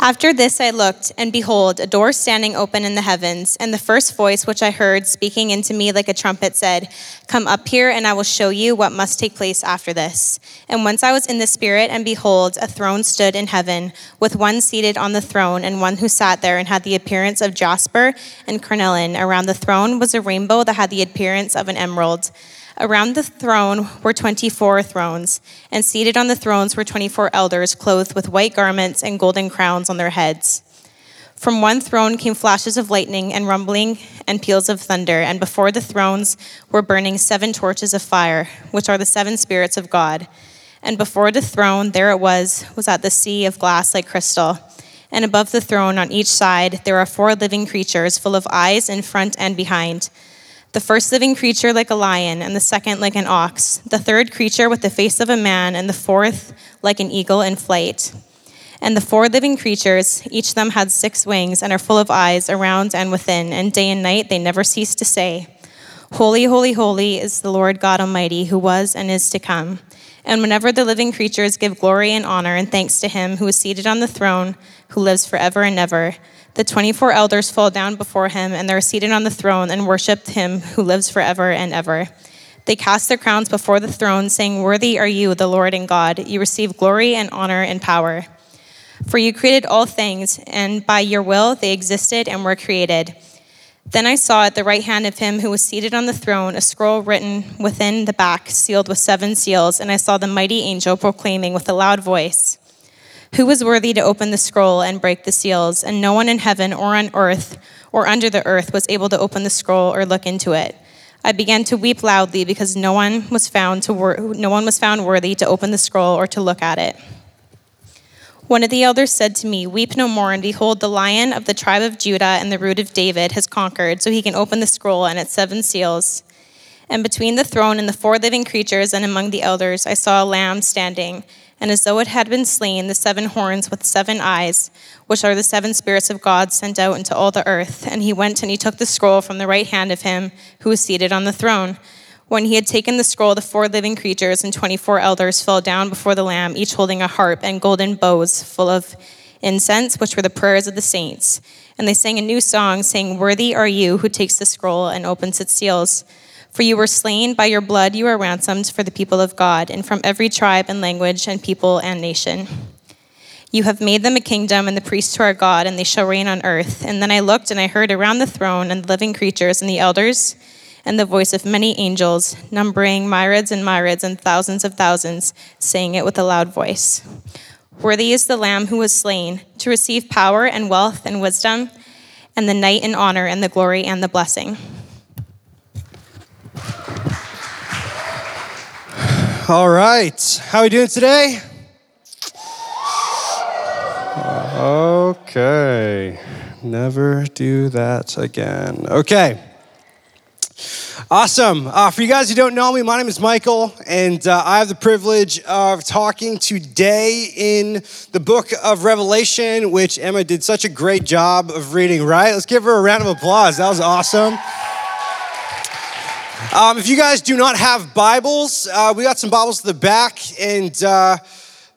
After this I looked, and behold, a door standing open in the heavens, and the first voice which I heard speaking into me like a trumpet said, Come up here, and I will show you what must take place after this. And once I was in the Spirit, and behold, a throne stood in heaven, with one seated on the throne, and one who sat there and had the appearance of jasper and carnelian. Around the throne was a rainbow that had the appearance of an emerald. Around the throne were 24 thrones, and seated on the thrones were 24 elders clothed with white garments and golden crowns on their heads. From one throne came flashes of lightning and rumbling and peals of thunder, and before the thrones were burning seven torches of fire, which are the seven spirits of God. And before the throne, there it was, was at the sea of glass like crystal. And above the throne, on each side, there are four living creatures, full of eyes in front and behind the first living creature like a lion, and the second like an ox, the third creature with the face of a man, and the fourth like an eagle in flight. And the four living creatures, each of them had six wings and are full of eyes around and within, and day and night they never cease to say, Holy, holy, holy is the Lord God Almighty, who was and is to come. And whenever the living creatures give glory and honor and thanks to him who is seated on the throne, who lives forever and ever, the 24 elders fall down before him, and they're seated on the throne and worship him who lives forever and ever. They cast their crowns before the throne, saying, Worthy are you, the Lord and God. You receive glory and honor and power. For you created all things, and by your will they existed and were created. Then I saw at the right hand of him who was seated on the throne a scroll written within the back, sealed with seven seals, and I saw the mighty angel proclaiming with a loud voice, who was worthy to open the scroll and break the seals? And no one in heaven or on earth or under the earth was able to open the scroll or look into it. I began to weep loudly because no one was found to wor- no one was found worthy to open the scroll or to look at it. One of the elders said to me, Weep no more, and behold, the lion of the tribe of Judah and the root of David has conquered, so he can open the scroll and its seven seals. And between the throne and the four living creatures and among the elders, I saw a lamb standing and as though it had been slain, the seven horns with seven eyes, which are the seven spirits of God sent out into all the earth. And he went and he took the scroll from the right hand of him who was seated on the throne. When he had taken the scroll, the four living creatures and 24 elders fell down before the Lamb, each holding a harp and golden bowls full of incense, which were the prayers of the saints. And they sang a new song, saying, Worthy are you who takes the scroll and opens its seals. For you were slain, by your blood you are ransomed for the people of God, and from every tribe and language and people and nation. You have made them a kingdom and the priests to our God, and they shall reign on earth. And then I looked, and I heard around the throne and the living creatures and the elders, and the voice of many angels, numbering myriads and myriads and thousands of thousands, saying it with a loud voice Worthy is the Lamb who was slain to receive power and wealth and wisdom, and the night and honor and the glory and the blessing. All right. How are we doing today? Okay. Never do that again. Okay. Awesome. Uh, for you guys who don't know me, my name is Michael, and uh, I have the privilege of talking today in the book of Revelation, which Emma did such a great job of reading, right? Let's give her a round of applause. That was awesome. Um, if you guys do not have Bibles, uh, we got some Bibles to the back, and uh,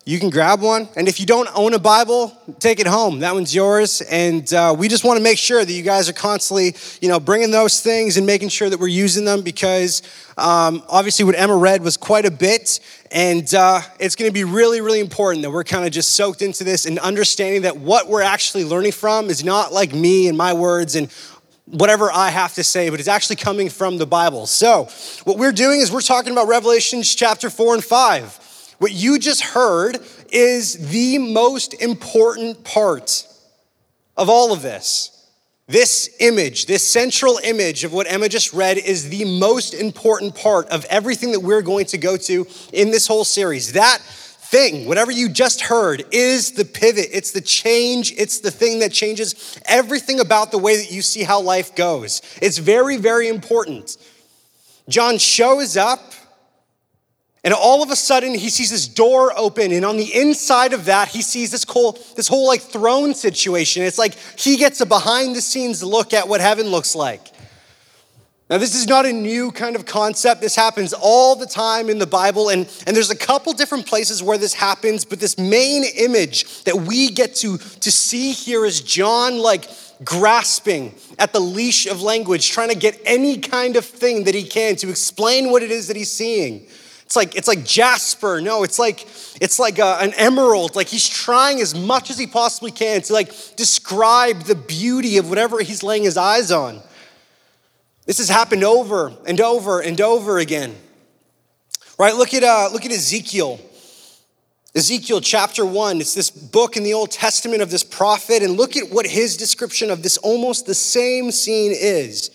you can grab one. And if you don't own a Bible, take it home. That one's yours. And uh, we just want to make sure that you guys are constantly, you know, bringing those things and making sure that we're using them because um, obviously what Emma read was quite a bit. And uh, it's going to be really, really important that we're kind of just soaked into this and understanding that what we're actually learning from is not like me and my words and whatever I have to say, but it's actually coming from the Bible. So, what we're doing is we're talking about Revelations chapter 4 and 5. What you just heard is the most important part of all of this. This image, this central image of what Emma just read, is the most important part of everything that we're going to go to in this whole series. That thing, whatever you just heard, is the pivot. It's the change. It's the thing that changes everything about the way that you see how life goes. It's very, very important. John shows up, and all of a sudden he sees this door open, and on the inside of that, he sees this whole, this whole like throne situation. It's like he gets a behind the scenes look at what heaven looks like. Now, this is not a new kind of concept. This happens all the time in the Bible, and, and there's a couple different places where this happens, but this main image that we get to, to see here is John like grasping at the leash of language, trying to get any kind of thing that he can to explain what it is that he's seeing. It's like, it's like jasper. No, it's like, it's like a, an emerald. Like he's trying as much as he possibly can to like describe the beauty of whatever he's laying his eyes on. This has happened over and over and over again. Right? Look at, uh, look at Ezekiel. Ezekiel chapter 1. It's this book in the Old Testament of this prophet, and look at what his description of this almost the same scene is.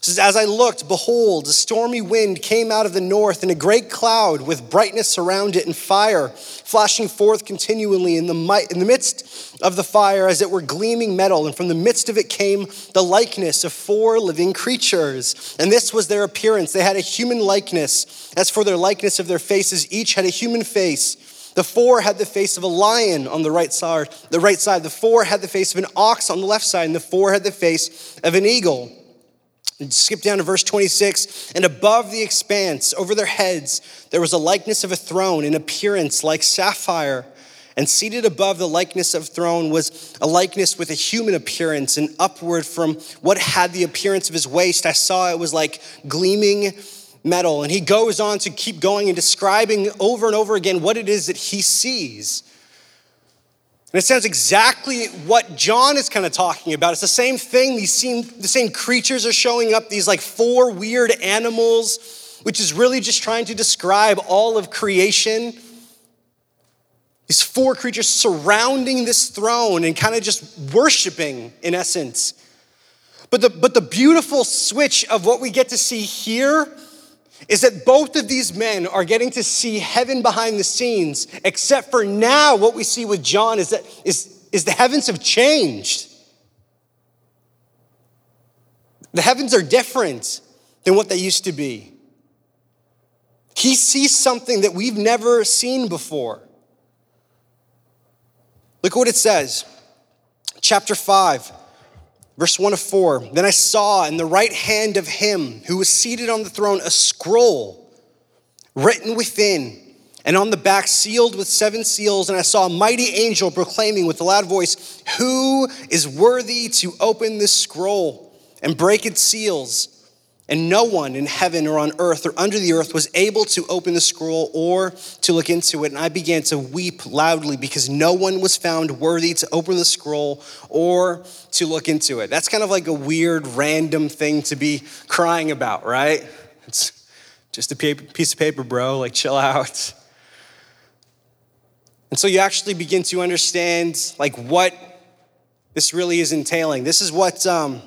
It says, As I looked, behold, a stormy wind came out of the north, and a great cloud with brightness around it, and fire flashing forth continually in the, in the midst of the fire, as it were gleaming metal. And from the midst of it came the likeness of four living creatures. And this was their appearance. They had a human likeness. As for their likeness of their faces, each had a human face. The four had the face of a lion on the right side, the right side. The four had the face of an ox on the left side, and the four had the face of an eagle. Skip down to verse 26. And above the expanse, over their heads, there was a likeness of a throne in appearance like sapphire. And seated above the likeness of throne was a likeness with a human appearance, and upward from what had the appearance of his waist, I saw it was like gleaming metal. And he goes on to keep going and describing over and over again what it is that he sees. And it sounds exactly what John is kind of talking about. It's the same thing. These same, the same creatures are showing up, these like four weird animals, which is really just trying to describe all of creation. These four creatures surrounding this throne and kind of just worshiping, in essence. But the, but the beautiful switch of what we get to see here is that both of these men are getting to see heaven behind the scenes, except for now, what we see with John is that is, is the heavens have changed. The heavens are different than what they used to be. He sees something that we've never seen before. Look what it says. Chapter 5, Verse 1 of 4 Then I saw in the right hand of him who was seated on the throne a scroll written within, and on the back sealed with seven seals. And I saw a mighty angel proclaiming with a loud voice, Who is worthy to open this scroll and break its seals? And no one in heaven or on earth or under the earth was able to open the scroll or to look into it. And I began to weep loudly because no one was found worthy to open the scroll or to look into it. That's kind of like a weird, random thing to be crying about, right? It's just a piece of paper, bro. Like, chill out. And so you actually begin to understand, like, what this really is entailing. This is what. Um,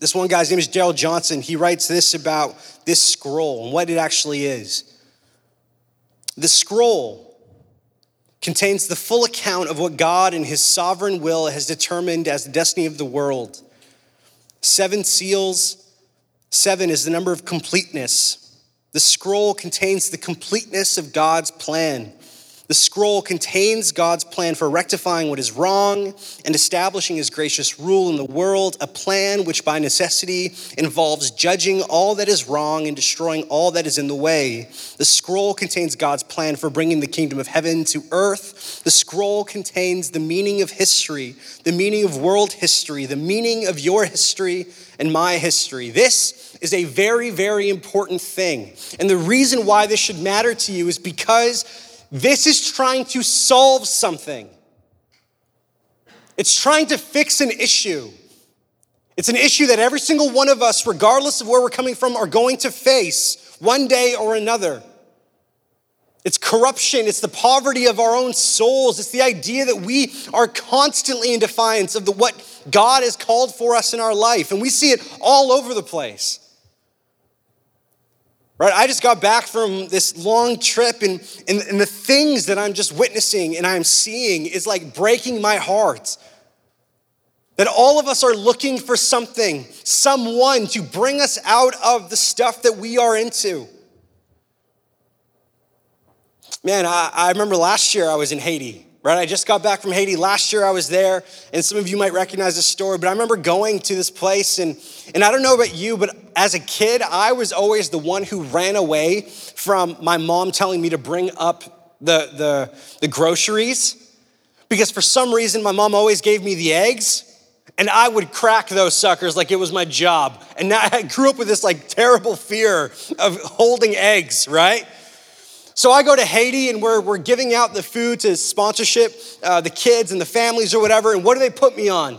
this one guy's name is Darrell Johnson. He writes this about this scroll and what it actually is. The scroll contains the full account of what God in his sovereign will has determined as the destiny of the world. Seven seals, seven is the number of completeness. The scroll contains the completeness of God's plan. The scroll contains God's plan for rectifying what is wrong and establishing his gracious rule in the world, a plan which by necessity involves judging all that is wrong and destroying all that is in the way. The scroll contains God's plan for bringing the kingdom of heaven to earth. The scroll contains the meaning of history, the meaning of world history, the meaning of your history and my history. This is a very, very important thing. And the reason why this should matter to you is because this is trying to solve something. It's trying to fix an issue. It's an issue that every single one of us, regardless of where we're coming from, are going to face one day or another. It's corruption, it's the poverty of our own souls, it's the idea that we are constantly in defiance of the, what God has called for us in our life. And we see it all over the place. Right? I just got back from this long trip, and, and, and the things that I'm just witnessing and I'm seeing is like breaking my heart. That all of us are looking for something, someone to bring us out of the stuff that we are into. Man, I, I remember last year I was in Haiti. Right? I just got back from Haiti. Last year I was there, and some of you might recognize this story, but I remember going to this place, and, and I don't know about you, but as a kid, I was always the one who ran away from my mom telling me to bring up the, the, the groceries because for some reason my mom always gave me the eggs. And I would crack those suckers like it was my job. And now I grew up with this like terrible fear of holding eggs, right? So I go to Haiti and we're, we're giving out the food to sponsorship, uh, the kids and the families or whatever. And what do they put me on?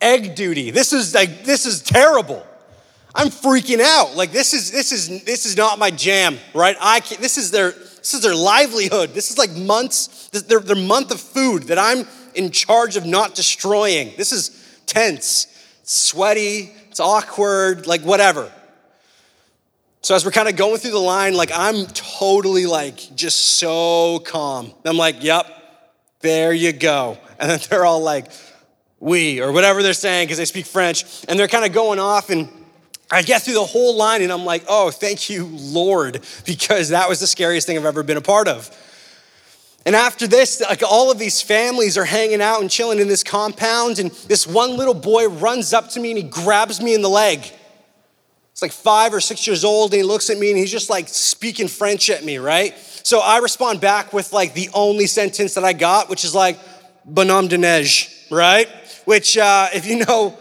Egg duty. This is like, this is terrible. I'm freaking out. Like this is, this is, this is not my jam, right? I can't, this is their, this is their livelihood. This is like months, this, their, their month of food that I'm in charge of not destroying. This is tense, it's sweaty, it's awkward, like whatever. So as we're kind of going through the line, like I'm totally like just so calm. I'm like, yep, there you go. And then they're all like, we, or whatever they're saying, because they speak French, and they're kind of going off and I get through the whole line and I'm like, oh, thank you, Lord, because that was the scariest thing I've ever been a part of. And after this, like all of these families are hanging out and chilling in this compound, and this one little boy runs up to me and he grabs me in the leg. It's like five or six years old, and he looks at me and he's just like speaking French at me, right? So I respond back with like the only sentence that I got, which is like, bonhomme de neige, right? Which, uh, if you know,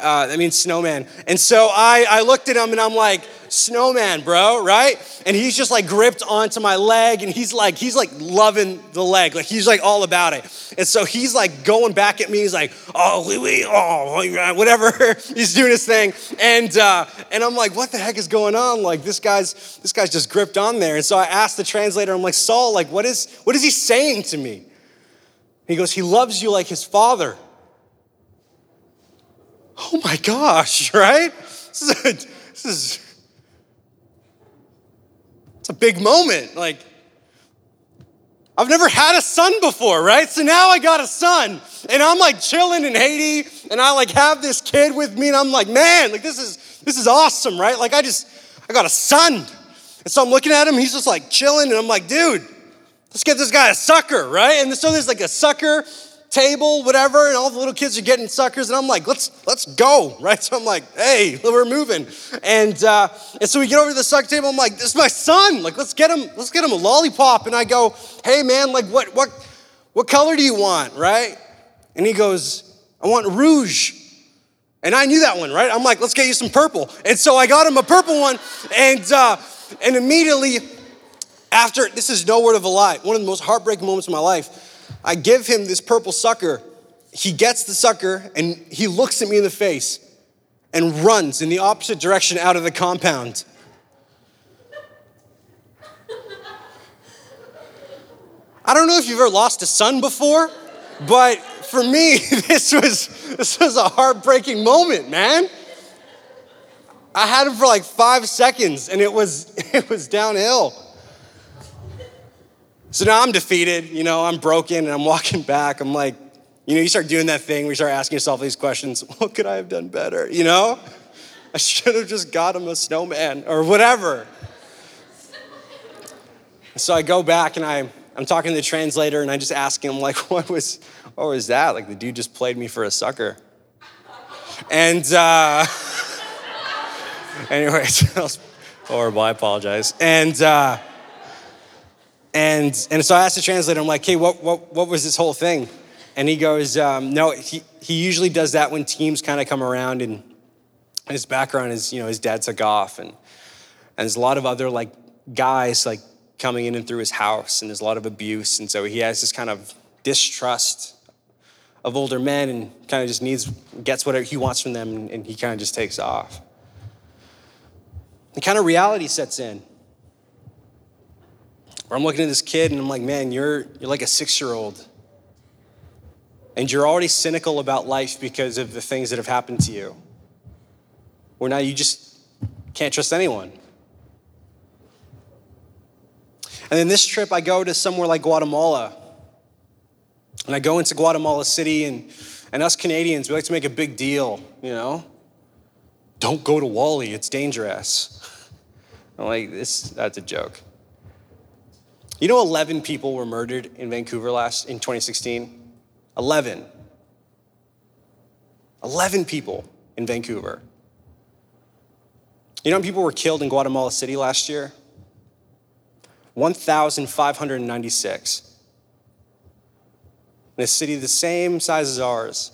uh, that means snowman. And so I, I looked at him and I'm like, snowman, bro, right? And he's just like gripped onto my leg and he's like, he's like loving the leg. Like he's like all about it. And so he's like going back at me. He's like, oh, oui, oh, whatever. he's doing his thing. And, uh, and I'm like, what the heck is going on? Like this guy's, this guy's just gripped on there. And so I asked the translator, I'm like, Saul, like what is, what is he saying to me? He goes, he loves you like his father oh my gosh, right? This is a, this is it's a big moment. Like, I've never had a son before, right? So now I got a son, and I'm like chilling in Haiti, and I like have this kid with me, and I'm like, man, like this is this is awesome, right? Like I just I got a son. And so I'm looking at him, he's just like chilling, and I'm like, dude, let's get this guy a sucker, right? And so there's like a sucker table, whatever, and all the little kids are getting suckers, and I'm like, let's let's go, right? So I'm like, hey, we're moving, and uh, and so we get over to the suck table. I'm like, this is my son. Like, let's get him, let's get him a lollipop. And I go, hey man, like what what what color do you want, right? And he goes, I want rouge. And I knew that one, right? I'm like, let's get you some purple. And so I got him a purple one, and uh, and immediately after, this is no word of a lie, one of the most heartbreaking moments of my life I give him this purple sucker. He gets the sucker and he looks at me in the face and runs in the opposite direction out of the compound. I don't know if you've ever lost a son before, but for me, this was, this was a heartbreaking moment, man. I had him for like five seconds and it was, it was downhill. So now I'm defeated, you know, I'm broken and I'm walking back. I'm like, you know, you start doing that thing where you start asking yourself these questions what could I have done better? You know? I should have just got him a snowman or whatever. So I go back and I, I'm talking to the translator and I just ask him, like, what was, what was that? Like, the dude just played me for a sucker. And, uh, was horrible. I apologize. And, uh, and, and so I asked the translator, I'm like, hey, what, what, what was this whole thing? And he goes, um, no, he, he usually does that when teams kind of come around and his background is, you know, his dad took off and, and there's a lot of other like guys like coming in and through his house and there's a lot of abuse. And so he has this kind of distrust of older men and kind of just needs, gets whatever he wants from them and, and he kind of just takes off. The kind of reality sets in. Or I'm looking at this kid and I'm like, man, you're, you're like a six year old. And you're already cynical about life because of the things that have happened to you. Where now you just can't trust anyone. And then this trip, I go to somewhere like Guatemala. And I go into Guatemala City, and, and us Canadians, we like to make a big deal, you know? Don't go to Wally, it's dangerous. I'm like, this, that's a joke. You know, 11 people were murdered in Vancouver last in 2016? 11. 11 people in Vancouver. You know how people were killed in Guatemala City last year? 1,596. In a city the same size as ours.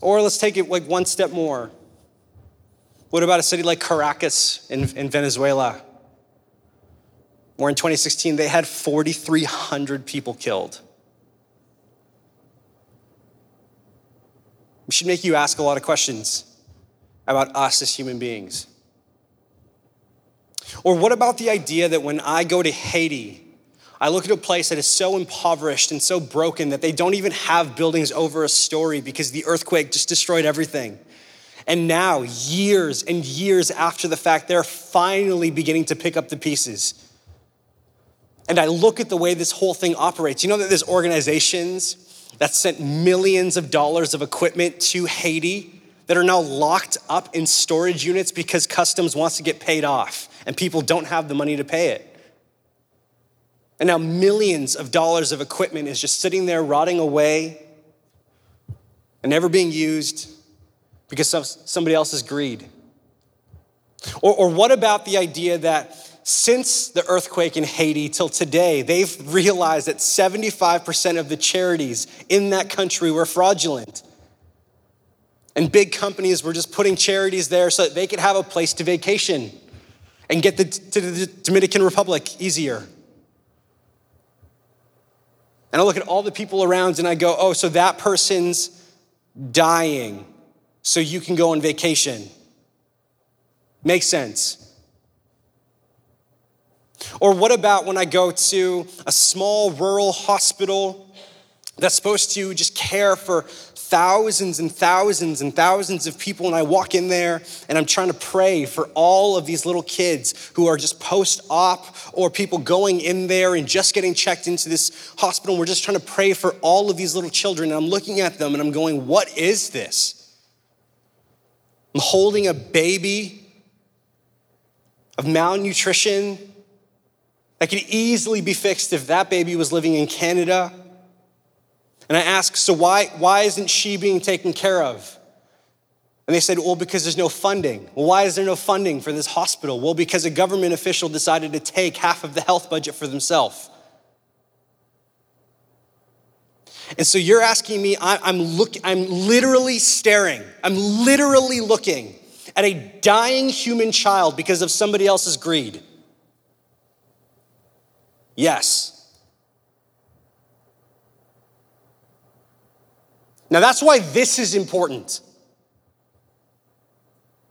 Or let's take it like one step more. What about a city like Caracas in, in Venezuela? Where in 2016 they had 4,300 people killed. It should make you ask a lot of questions about us as human beings. Or what about the idea that when I go to Haiti, I look at a place that is so impoverished and so broken that they don't even have buildings over a story because the earthquake just destroyed everything. And now, years and years after the fact, they're finally beginning to pick up the pieces. And I look at the way this whole thing operates. You know that there's organizations that sent millions of dollars of equipment to Haiti that are now locked up in storage units because customs wants to get paid off and people don't have the money to pay it. And now millions of dollars of equipment is just sitting there rotting away and never being used because of somebody else's greed. Or, or what about the idea that since the earthquake in Haiti till today, they've realized that 75% of the charities in that country were fraudulent. And big companies were just putting charities there so that they could have a place to vacation and get the, to the Dominican Republic easier. And I look at all the people around and I go, oh, so that person's dying so you can go on vacation. Makes sense. Or what about when I go to a small rural hospital that's supposed to just care for thousands and thousands and thousands of people, and I walk in there and I'm trying to pray for all of these little kids who are just post op or people going in there and just getting checked into this hospital. And we're just trying to pray for all of these little children, and I'm looking at them and I'm going, What is this? I'm holding a baby of malnutrition that could easily be fixed if that baby was living in Canada. And I asked, so why, why isn't she being taken care of? And they said, well, because there's no funding. Well, why is there no funding for this hospital? Well, because a government official decided to take half of the health budget for themselves. And so you're asking me, I'm, look, I'm literally staring, I'm literally looking at a dying human child because of somebody else's greed. Yes. Now, that's why this is important.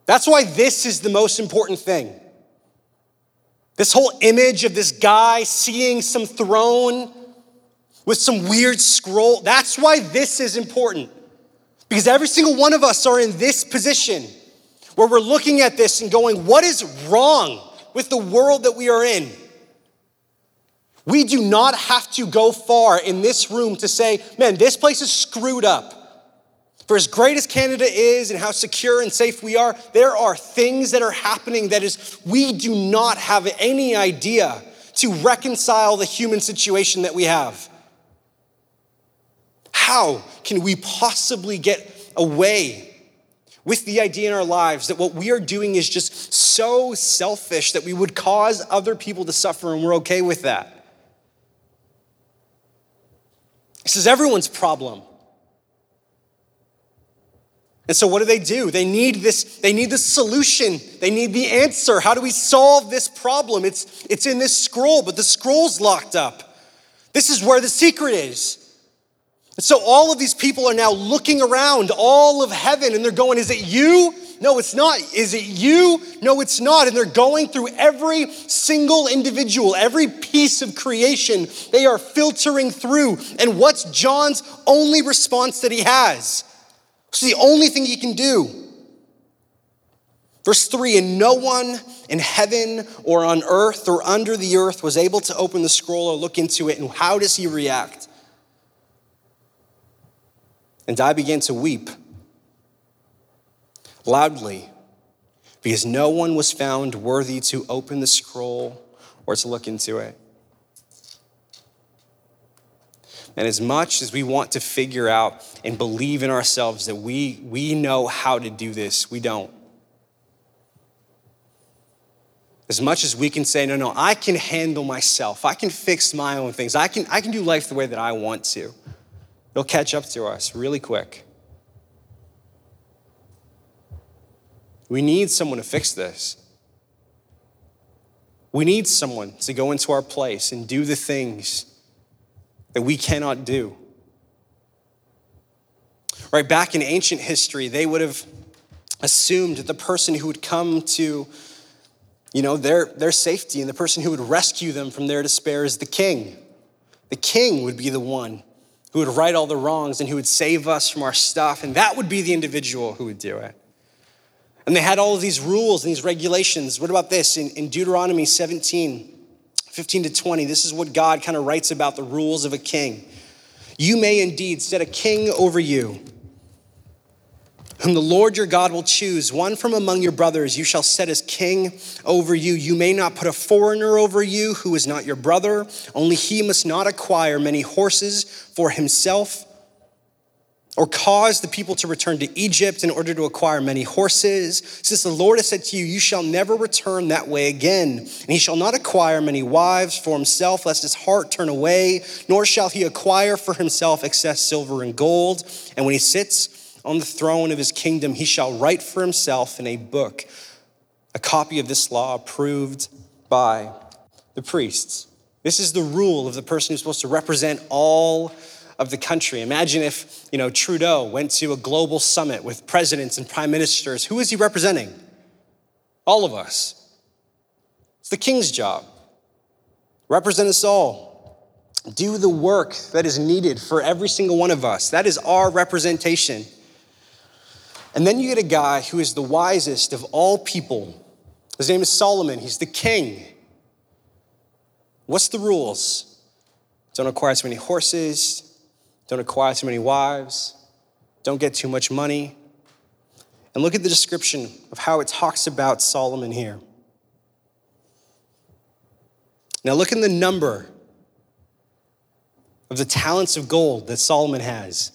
That's why this is the most important thing. This whole image of this guy seeing some throne with some weird scroll, that's why this is important. Because every single one of us are in this position where we're looking at this and going, what is wrong with the world that we are in? We do not have to go far in this room to say, man, this place is screwed up. For as great as Canada is and how secure and safe we are, there are things that are happening that is, we do not have any idea to reconcile the human situation that we have. How can we possibly get away with the idea in our lives that what we are doing is just so selfish that we would cause other people to suffer and we're okay with that? This is everyone's problem. And so what do they do? They need this, they need the solution. They need the answer. How do we solve this problem? It's, it's in this scroll, but the scroll's locked up. This is where the secret is. So all of these people are now looking around all of heaven and they're going, Is it you? No, it's not. Is it you? No, it's not. And they're going through every single individual, every piece of creation. They are filtering through. And what's John's only response that he has? It's the only thing he can do. Verse 3 And no one in heaven or on earth or under the earth was able to open the scroll or look into it. And how does he react? And I began to weep loudly because no one was found worthy to open the scroll or to look into it. And as much as we want to figure out and believe in ourselves that we, we know how to do this, we don't. As much as we can say, no, no, I can handle myself, I can fix my own things, I can, I can do life the way that I want to, it'll catch up to us really quick. We need someone to fix this. We need someone to go into our place and do the things that we cannot do. Right, back in ancient history, they would have assumed that the person who would come to you know, their, their safety and the person who would rescue them from their despair is the king. The king would be the one who would right all the wrongs and who would save us from our stuff, and that would be the individual who would do it. And they had all of these rules and these regulations. What about this? In, in Deuteronomy 17, 15 to 20, this is what God kind of writes about the rules of a king. You may indeed set a king over you, whom the Lord your God will choose, one from among your brothers, you shall set as king over you. You may not put a foreigner over you who is not your brother, only he must not acquire many horses for himself or cause the people to return to Egypt in order to acquire many horses, since the Lord has said to you, You shall never return that way again. And he shall not acquire many wives for himself, lest his heart turn away, nor shall he acquire for himself excess silver and gold. And when he sits on the throne of his kingdom, he shall write for himself in a book a copy of this law approved by the priests. This is the rule of the person who's supposed to represent all of the country. Imagine if, you know, Trudeau went to a global summit with presidents and prime ministers. Who is he representing? All of us. It's the king's job. Represent us all. Do the work that is needed for every single one of us. That is our representation. And then you get a guy who is the wisest of all people. His name is Solomon. He's the king. What's the rules? Don't acquire too many horses, don't acquire too many wives. Don't get too much money. And look at the description of how it talks about Solomon here. Now, look in the number of the talents of gold that Solomon has.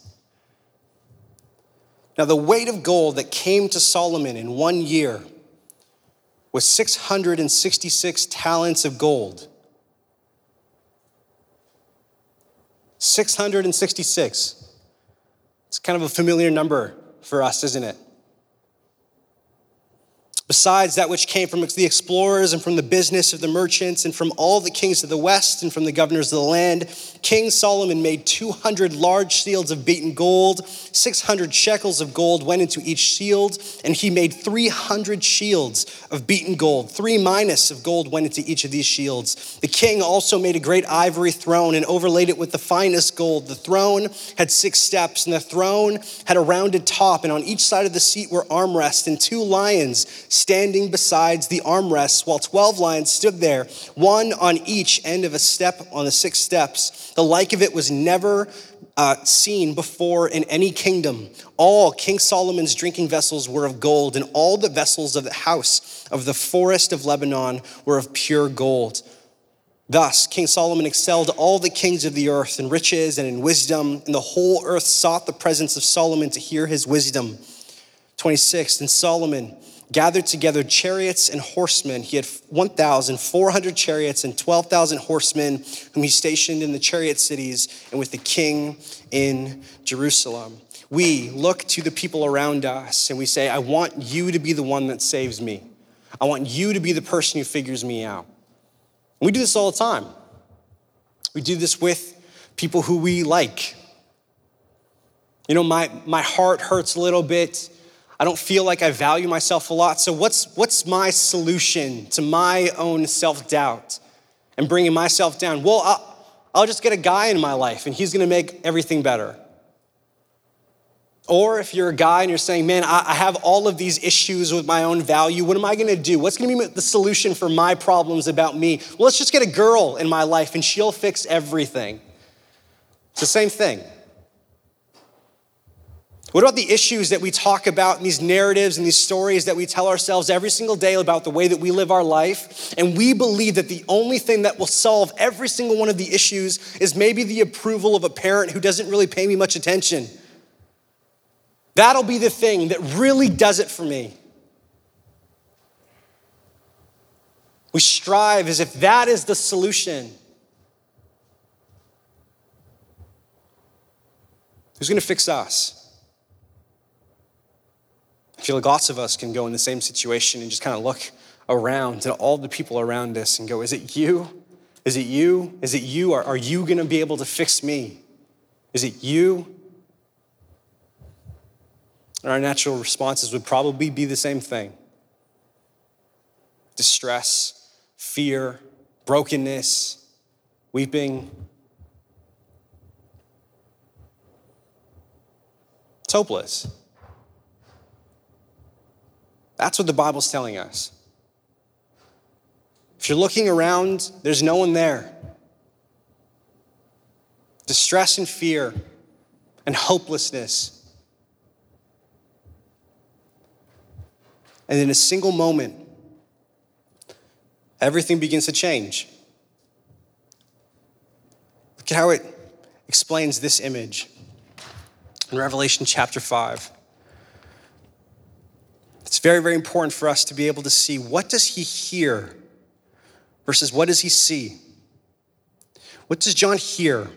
Now, the weight of gold that came to Solomon in one year was 666 talents of gold. 666. It's kind of a familiar number for us, isn't it? Besides that which came from the explorers and from the business of the merchants and from all the kings of the west and from the governors of the land, King Solomon made 200 large shields of beaten gold. 600 shekels of gold went into each shield, and he made 300 shields of beaten gold. Three minas of gold went into each of these shields. The king also made a great ivory throne and overlaid it with the finest gold. The throne had six steps, and the throne had a rounded top, and on each side of the seat were armrests and two lions standing besides the armrests, while 12 lions stood there, one on each end of a step on the six steps. The like of it was never uh, seen before in any kingdom. All King Solomon's drinking vessels were of gold, and all the vessels of the house of the forest of Lebanon were of pure gold. Thus, King Solomon excelled all the kings of the earth in riches and in wisdom, and the whole earth sought the presence of Solomon to hear his wisdom. 26. And Solomon gathered together chariots and horsemen. He had 1,400 chariots and 12,000 horsemen, whom he stationed in the chariot cities and with the king in Jerusalem. We look to the people around us and we say, I want you to be the one that saves me. I want you to be the person who figures me out. we do this all the time. We do this with people who we like. You know, my, my heart hurts a little bit I don't feel like I value myself a lot. So, what's, what's my solution to my own self doubt and bringing myself down? Well, I'll, I'll just get a guy in my life and he's gonna make everything better. Or if you're a guy and you're saying, man, I have all of these issues with my own value, what am I gonna do? What's gonna be the solution for my problems about me? Well, let's just get a girl in my life and she'll fix everything. It's the same thing. What about the issues that we talk about and these narratives and these stories that we tell ourselves every single day about the way that we live our life? And we believe that the only thing that will solve every single one of the issues is maybe the approval of a parent who doesn't really pay me much attention. That'll be the thing that really does it for me. We strive as if that is the solution. Who's going to fix us? I feel like lots of us can go in the same situation and just kind of look around at all the people around us and go, Is it you? Is it you? Is it you? Are, are you going to be able to fix me? Is it you? And our natural responses would probably be the same thing distress, fear, brokenness, weeping. It's hopeless. That's what the Bible's telling us. If you're looking around, there's no one there. Distress and fear and hopelessness. And in a single moment, everything begins to change. Look at how it explains this image in Revelation chapter 5. It's very, very important for us to be able to see what does he hear versus what does he see? What does John hear?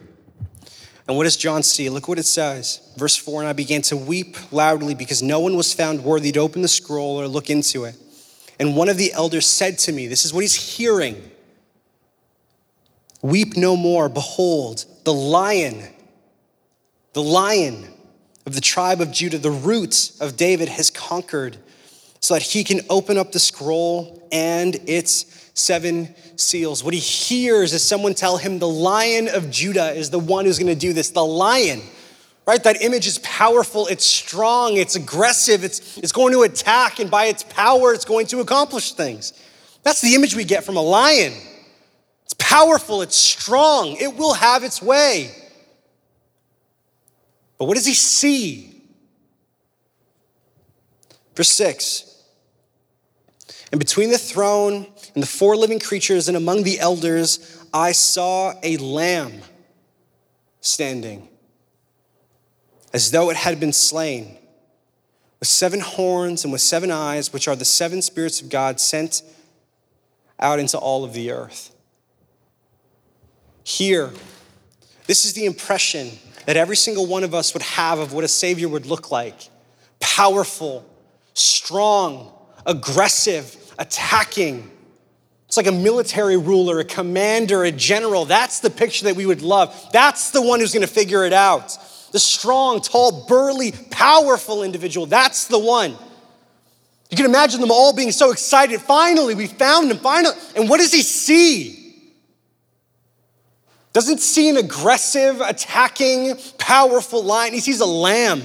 And what does John see? Look what it says. Verse 4 And I began to weep loudly because no one was found worthy to open the scroll or look into it. And one of the elders said to me, This is what he's hearing Weep no more. Behold, the lion, the lion of the tribe of Judah, the root of David, has conquered so that he can open up the scroll and its seven seals. What he hears is someone tell him the lion of Judah is the one who's going to do this. The lion, right? That image is powerful, it's strong, it's aggressive, it's, it's going to attack, and by its power, it's going to accomplish things. That's the image we get from a lion. It's powerful, it's strong, it will have its way. But what does he see? Verse 6 and between the throne and the four living creatures and among the elders, I saw a lamb standing, as though it had been slain, with seven horns and with seven eyes, which are the seven spirits of God sent out into all of the earth. Here, this is the impression that every single one of us would have of what a Savior would look like powerful, strong, aggressive, attacking. It's like a military ruler, a commander, a general. That's the picture that we would love. That's the one who's going to figure it out. The strong, tall, burly, powerful individual. That's the one. You can imagine them all being so excited. Finally, we found him. Finally. And what does he see? Doesn't see an aggressive, attacking, powerful lion. He sees a lamb.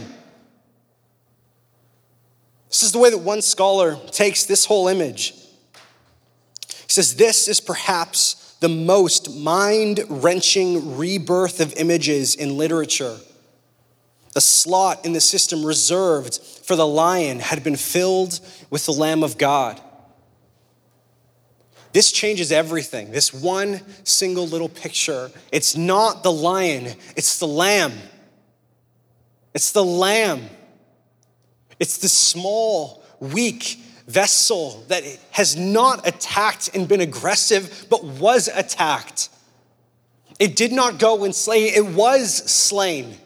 This is the way that one scholar takes this whole image. He says, This is perhaps the most mind wrenching rebirth of images in literature. The slot in the system reserved for the lion had been filled with the Lamb of God. This changes everything. This one single little picture. It's not the lion, it's the lamb. It's the lamb. It's the small, weak vessel that has not attacked and been aggressive, but was attacked. It did not go and slay, it was slain.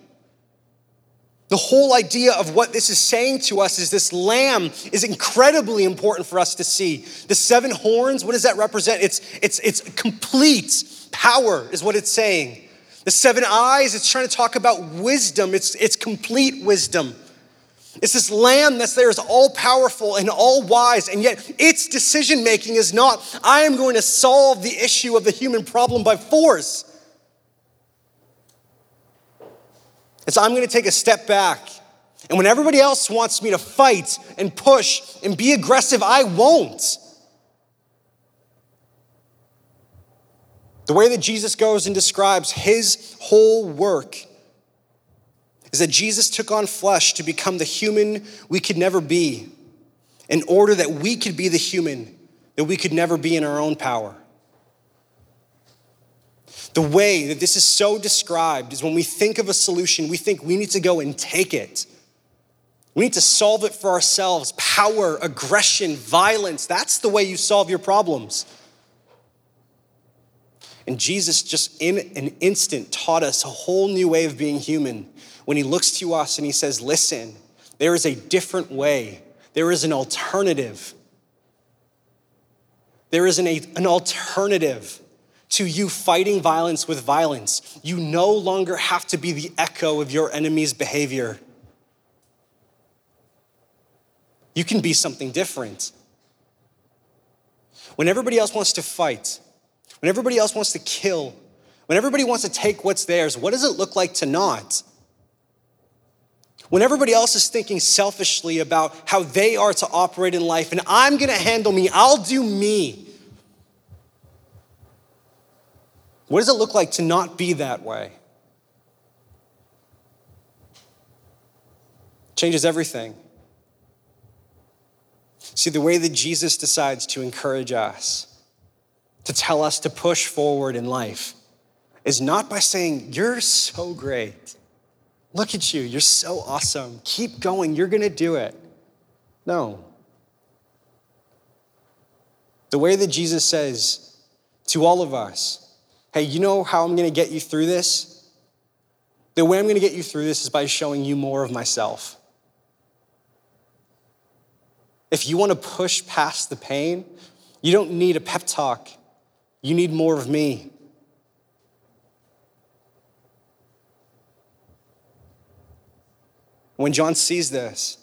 The whole idea of what this is saying to us is this lamb is incredibly important for us to see. The seven horns, what does that represent? It's, it's, it's complete power, is what it's saying. The seven eyes, it's trying to talk about wisdom, it's, it's complete wisdom. It's this lamb that's there is all powerful and all wise, and yet its decision making is not, I am going to solve the issue of the human problem by force. It's, I'm going to take a step back. And when everybody else wants me to fight and push and be aggressive, I won't. The way that Jesus goes and describes his whole work is that Jesus took on flesh to become the human we could never be in order that we could be the human that we could never be in our own power. The way that this is so described is when we think of a solution, we think we need to go and take it. We need to solve it for ourselves. Power, aggression, violence. That's the way you solve your problems. And Jesus, just in an instant, taught us a whole new way of being human when he looks to us and he says, Listen, there is a different way, there is an alternative. There is an, an alternative to you fighting violence with violence. You no longer have to be the echo of your enemy's behavior. You can be something different. When everybody else wants to fight, when everybody else wants to kill, when everybody wants to take what's theirs, what does it look like to not? When everybody else is thinking selfishly about how they are to operate in life, and I'm gonna handle me, I'll do me. What does it look like to not be that way? Changes everything. See, the way that Jesus decides to encourage us, to tell us to push forward in life, is not by saying, You're so great. Look at you. You're so awesome. Keep going. You're going to do it. No. The way that Jesus says to all of us, Hey, you know how I'm going to get you through this? The way I'm going to get you through this is by showing you more of myself. If you want to push past the pain, you don't need a pep talk. You need more of me. When John sees this,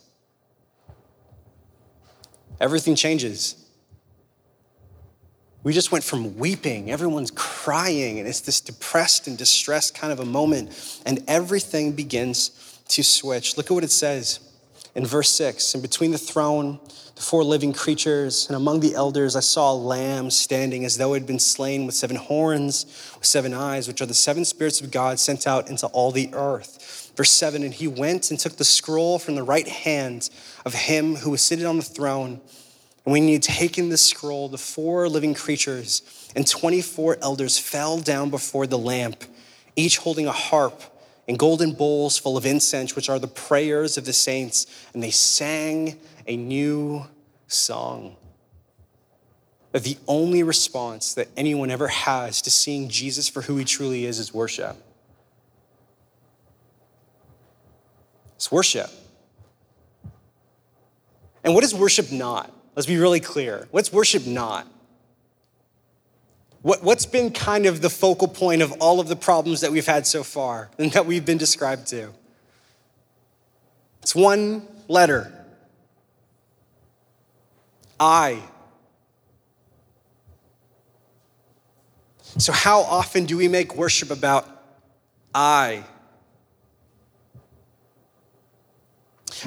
everything changes. We just went from weeping, everyone's crying, and it's this depressed and distressed kind of a moment, and everything begins to switch. Look at what it says in verse 6 And between the throne, the four living creatures, and among the elders, I saw a lamb standing as though it had been slain with seven horns, with seven eyes, which are the seven spirits of God sent out into all the earth. Verse 7 And he went and took the scroll from the right hand of him who was seated on the throne. And when he had taken the scroll, the four living creatures and 24 elders fell down before the lamb, each holding a harp and golden bowls full of incense, which are the prayers of the saints. And they sang a new song. That the only response that anyone ever has to seeing Jesus for who he truly is is worship. It's worship. And what is worship not? Let's be really clear. What's worship not? What, what's been kind of the focal point of all of the problems that we've had so far and that we've been described to? It's one letter I. So, how often do we make worship about I?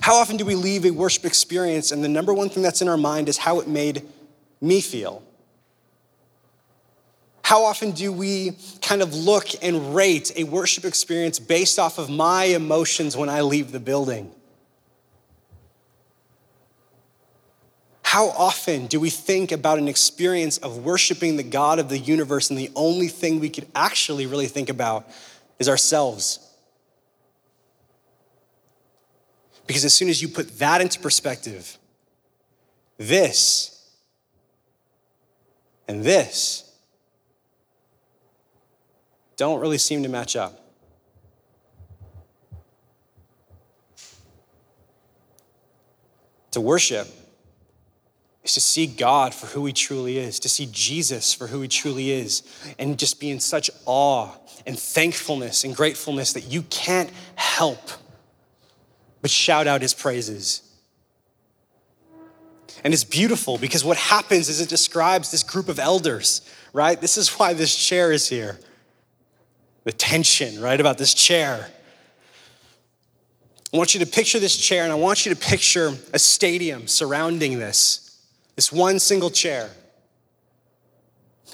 How often do we leave a worship experience and the number one thing that's in our mind is how it made me feel? How often do we kind of look and rate a worship experience based off of my emotions when I leave the building? How often do we think about an experience of worshiping the God of the universe and the only thing we could actually really think about is ourselves? Because as soon as you put that into perspective, this and this don't really seem to match up. To worship is to see God for who he truly is, to see Jesus for who he truly is, and just be in such awe and thankfulness and gratefulness that you can't help but shout out his praises. And it's beautiful because what happens is it describes this group of elders, right? This is why this chair is here. The tension, right, about this chair. I want you to picture this chair, and I want you to picture a stadium surrounding this, this one single chair.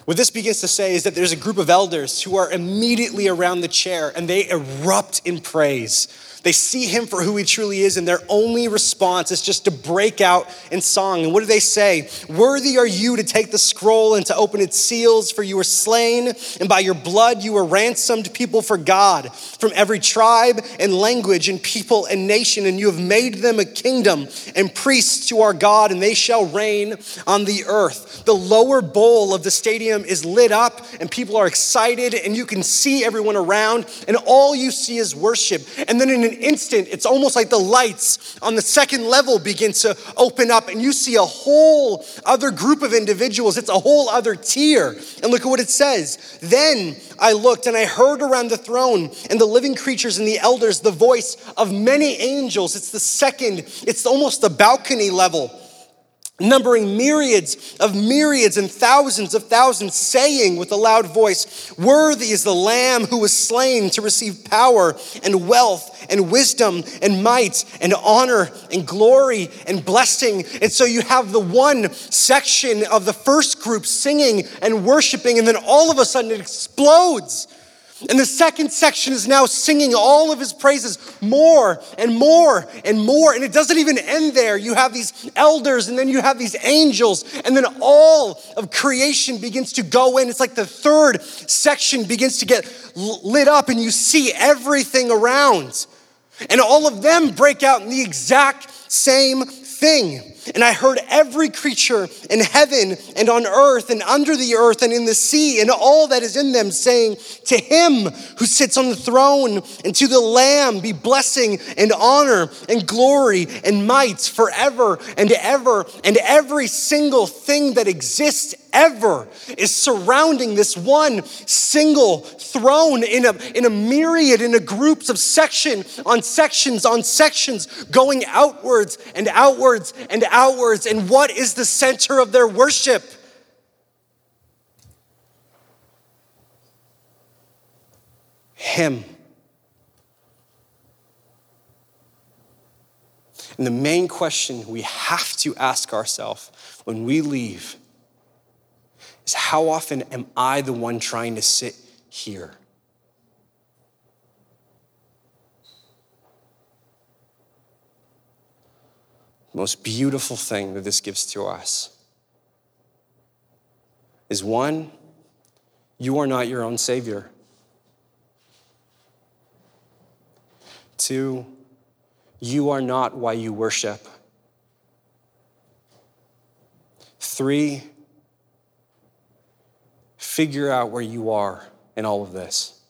What this begins to say is that there's a group of elders who are immediately around the chair and they erupt in praise. They see him for who he truly is, and their only response is just to break out in song. And what do they say? Worthy are you to take the scroll and to open its seals, for you were slain, and by your blood you were ransomed people for God from every tribe and language and people and nation, and you have made them a kingdom and priests to our God, and they shall reign on the earth. The lower bowl of the stadium is lit up, and people are excited, and you can see everyone around, and all you see is worship. And then in an instant, it's almost like the lights on the second level begin to open up, and you see a whole other group of individuals. It's a whole other tier. And look at what it says. Then I looked, and I heard around the throne and the living creatures and the elders the voice of many angels. It's the second, it's almost the balcony level numbering myriads of myriads and thousands of thousands, saying with a loud voice, Worthy is the Lamb who was slain to receive power and wealth and wisdom and might and honor and glory and blessing. And so you have the one section of the first group singing and worshiping, and then all of a sudden it explodes and the second section is now singing all of his praises more and more and more. And it doesn't even end there. You have these elders, and then you have these angels, and then all of creation begins to go in. It's like the third section begins to get lit up, and you see everything around. And all of them break out in the exact same thing. And I heard every creature in heaven and on earth and under the earth and in the sea and all that is in them saying, To him who sits on the throne and to the Lamb be blessing and honor and glory and might forever and ever. And every single thing that exists ever is surrounding this one single throne in a, in a myriad, in a groups of section on sections on sections, going outwards and outwards and outwards. And what is the center of their worship? Him. And the main question we have to ask ourselves when we leave is how often am I the one trying to sit here? most beautiful thing that this gives to us is one, you are not your own Savior. Two, you are not why you worship. Three, figure out where you are in all of this.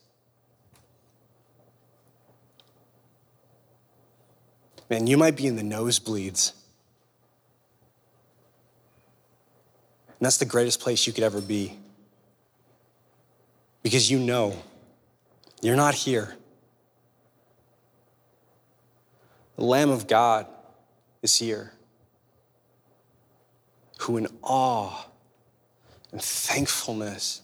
Man, you might be in the nosebleeds. And that's the greatest place you could ever be. Because you know you're not here. The Lamb of God is here, who in awe and thankfulness,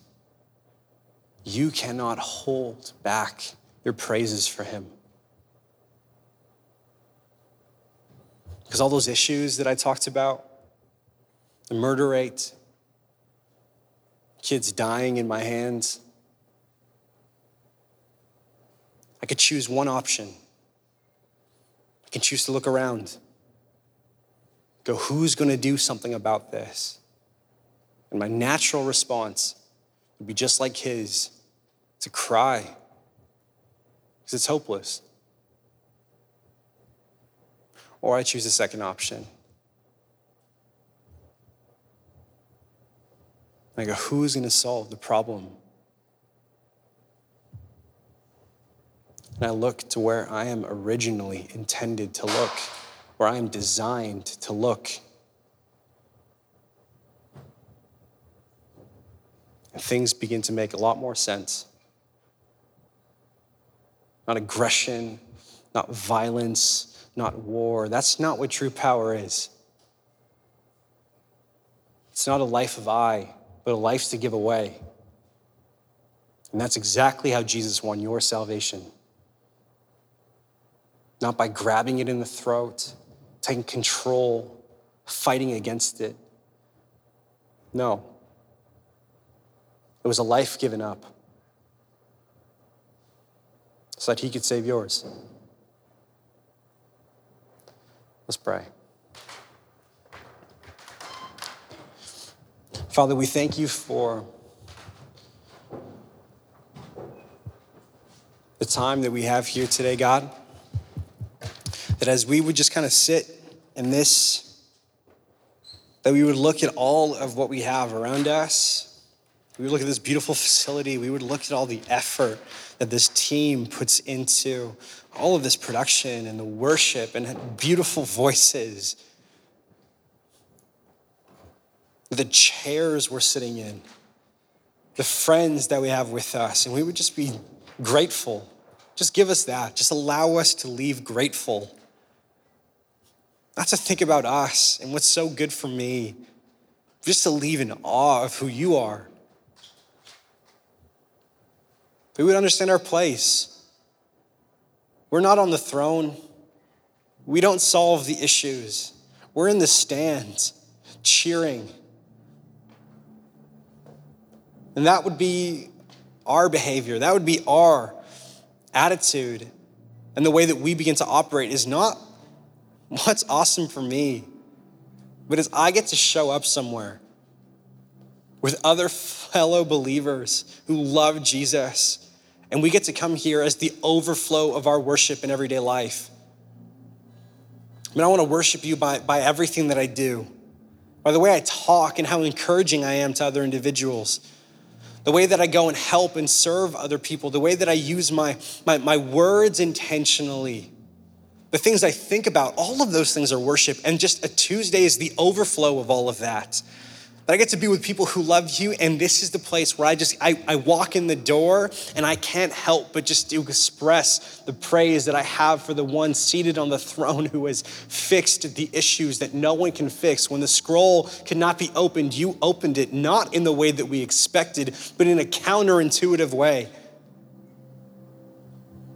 you cannot hold back your praises for him. Because all those issues that I talked about, the murder rate, kids dying in my hands, I could choose one option. I can choose to look around, go, who's going to do something about this? And my natural response would be just like his to cry because it's hopeless or I choose the second option. I go, who's going to solve the problem? And I look to where I am originally intended to look, where I am designed to look. And things begin to make a lot more sense. Not aggression, not violence, not war. That's not what true power is. It's not a life of I, but a life to give away. And that's exactly how Jesus won your salvation. Not by grabbing it in the throat, taking control, fighting against it. No. It was a life given up so that he could save yours. Let's pray. Father, we thank you for the time that we have here today, God. That as we would just kind of sit in this, that we would look at all of what we have around us. We would look at this beautiful facility. We would look at all the effort that this team puts into all of this production and the worship and beautiful voices the chairs we're sitting in, the friends that we have with us, and we would just be grateful. Just give us that. Just allow us to leave grateful. Not to think about us and what's so good for me, just to leave in awe of who you are. We would understand our place. We're not on the throne. We don't solve the issues. We're in the stands, cheering and that would be our behavior, that would be our attitude. And the way that we begin to operate is not what's awesome for me, but as I get to show up somewhere with other fellow believers who love Jesus, and we get to come here as the overflow of our worship in everyday life. I mean, I want to worship you by, by everything that I do, by the way I talk and how encouraging I am to other individuals the way that I go and help and serve other people, the way that I use my, my, my words intentionally, the things I think about, all of those things are worship. And just a Tuesday is the overflow of all of that. That I get to be with people who love you, and this is the place where I just I, I walk in the door and I can't help but just to express the praise that I have for the one seated on the throne who has fixed the issues that no one can fix. When the scroll could not be opened, you opened it not in the way that we expected, but in a counterintuitive way.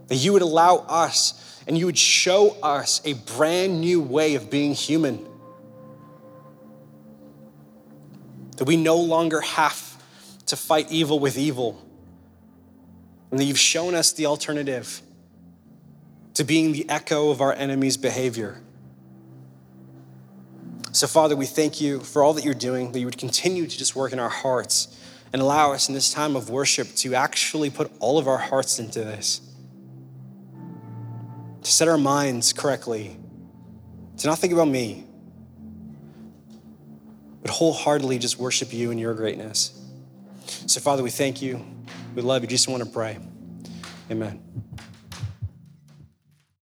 That you would allow us and you would show us a brand new way of being human that we no longer have to fight evil with evil, and that you've shown us the alternative to being the echo of our enemy's behavior. So, Father, we thank you for all that you're doing, that you would continue to just work in our hearts and allow us in this time of worship to actually put all of our hearts into this, to set our minds correctly, to not think about me, but wholeheartedly just worship you and your greatness. So, Father, we thank you. We love you. Just want to pray. Amen.